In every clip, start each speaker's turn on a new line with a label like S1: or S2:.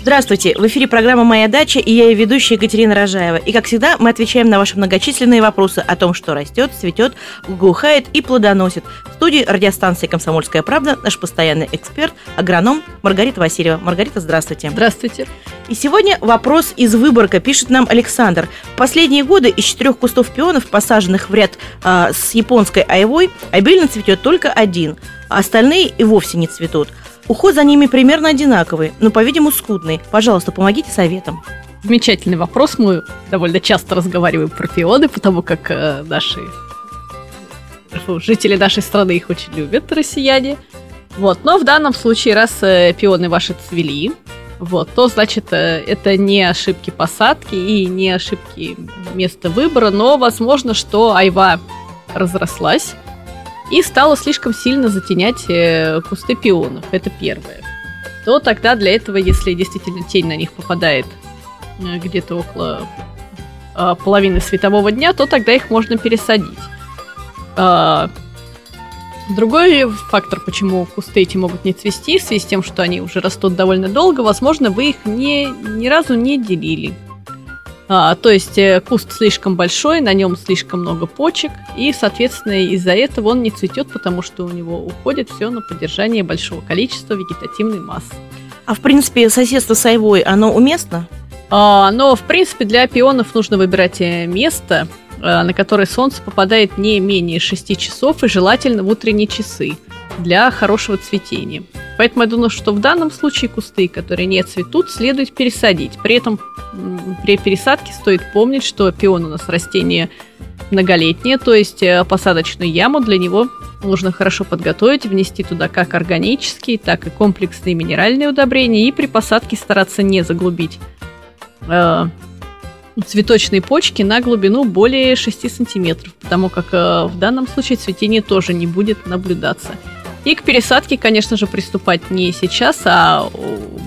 S1: Здравствуйте! В эфире программа «Моя дача» и я ее ведущая Екатерина Рожаева. И, как всегда, мы отвечаем на ваши многочисленные вопросы о том, что растет, цветет, глухает и плодоносит. В студии радиостанции «Комсомольская правда» наш постоянный эксперт, агроном Маргарита Васильева. Маргарита, здравствуйте.
S2: Здравствуйте.
S1: И сегодня вопрос из Выборга, пишет нам Александр. В последние годы из четырех кустов пионов, посаженных в ряд а, с японской айвой, обильно цветет только один, а остальные и вовсе не цветут. Уход за ними примерно одинаковый, но, по-видимому, скудный. Пожалуйста, помогите советом.
S2: Замечательный вопрос. Мы довольно часто разговариваем про пионы, потому как э, наши жители нашей страны их очень любят, россияне. Вот, но в данном случае, раз э, пионы ваши цвели, вот, то значит э, это не ошибки посадки и не ошибки места выбора, но возможно, что айва разрослась и стала слишком сильно затенять э, кусты пионов. Это первое. То тогда для этого, если действительно тень на них попадает э, где-то около э, половины светового дня, то тогда их можно пересадить. Э, другой фактор, почему кусты эти могут не цвести, в связи с тем, что они уже растут довольно долго, возможно, вы их не, ни разу не делили. А, то есть э, куст слишком большой, на нем слишком много почек, и, соответственно, из-за этого он не цветет, потому что у него уходит все на поддержание большого количества вегетативной массы.
S1: А в принципе, соседство с айвой, оно уместно?
S2: А, но, в принципе, для пионов нужно выбирать э, место, э, на которое солнце попадает не менее 6 часов и желательно в утренние часы для хорошего цветения. Поэтому я думаю, что в данном случае кусты, которые не цветут, следует пересадить. При этом при пересадке стоит помнить, что пион у нас растение многолетнее, то есть э, посадочную яму для него нужно хорошо подготовить, внести туда как органические, так и комплексные минеральные удобрения и при посадке стараться не заглубить э, цветочные почки на глубину более 6 сантиметров, потому как э, в данном случае цветение тоже не будет наблюдаться. И к пересадке, конечно же, приступать не сейчас, а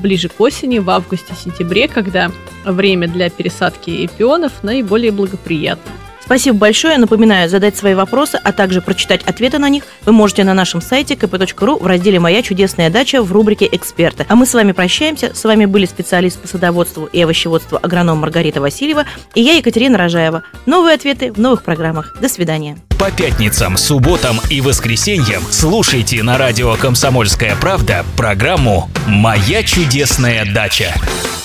S2: ближе к осени, в августе-сентябре, когда время для пересадки пионов наиболее благоприятно.
S1: Спасибо большое. Напоминаю, задать свои вопросы, а также прочитать ответы на них вы можете на нашем сайте kp.ru в разделе «Моя чудесная дача» в рубрике «Эксперты». А мы с вами прощаемся. С вами были специалист по садоводству и овощеводству агроном Маргарита Васильева и я, Екатерина Рожаева. Новые ответы в новых программах. До свидания.
S3: По пятницам, субботам и воскресеньям слушайте на радио «Комсомольская правда» программу «Моя чудесная дача».